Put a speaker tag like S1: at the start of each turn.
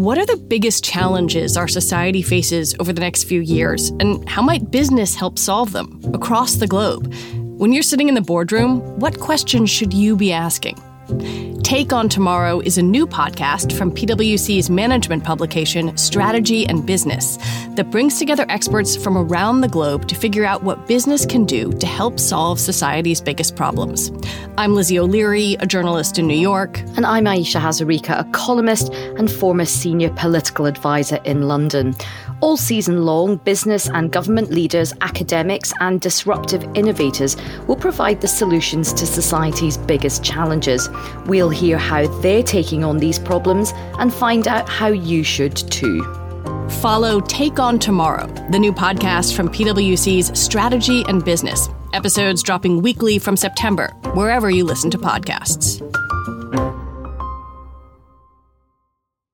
S1: What are the biggest challenges our society faces over the next few years, and how might business help solve them across the globe? When you're sitting in the boardroom, what questions should you be asking? Take on Tomorrow is a new podcast from PwC's management publication, Strategy and Business, that brings together experts from around the globe to figure out what business can do to help solve society's biggest problems. I'm Lizzie O'Leary, a journalist in New York.
S2: And I'm Ayesha Hazarika, a columnist and former senior political advisor in London. All season long, business and government leaders, academics, and disruptive innovators will provide the solutions to society's biggest challenges. We'll hear how they're taking on these problems and find out how you should too.
S1: Follow Take On Tomorrow, the new podcast from PwC's Strategy and Business. Episodes dropping weekly from September, wherever you listen to podcasts.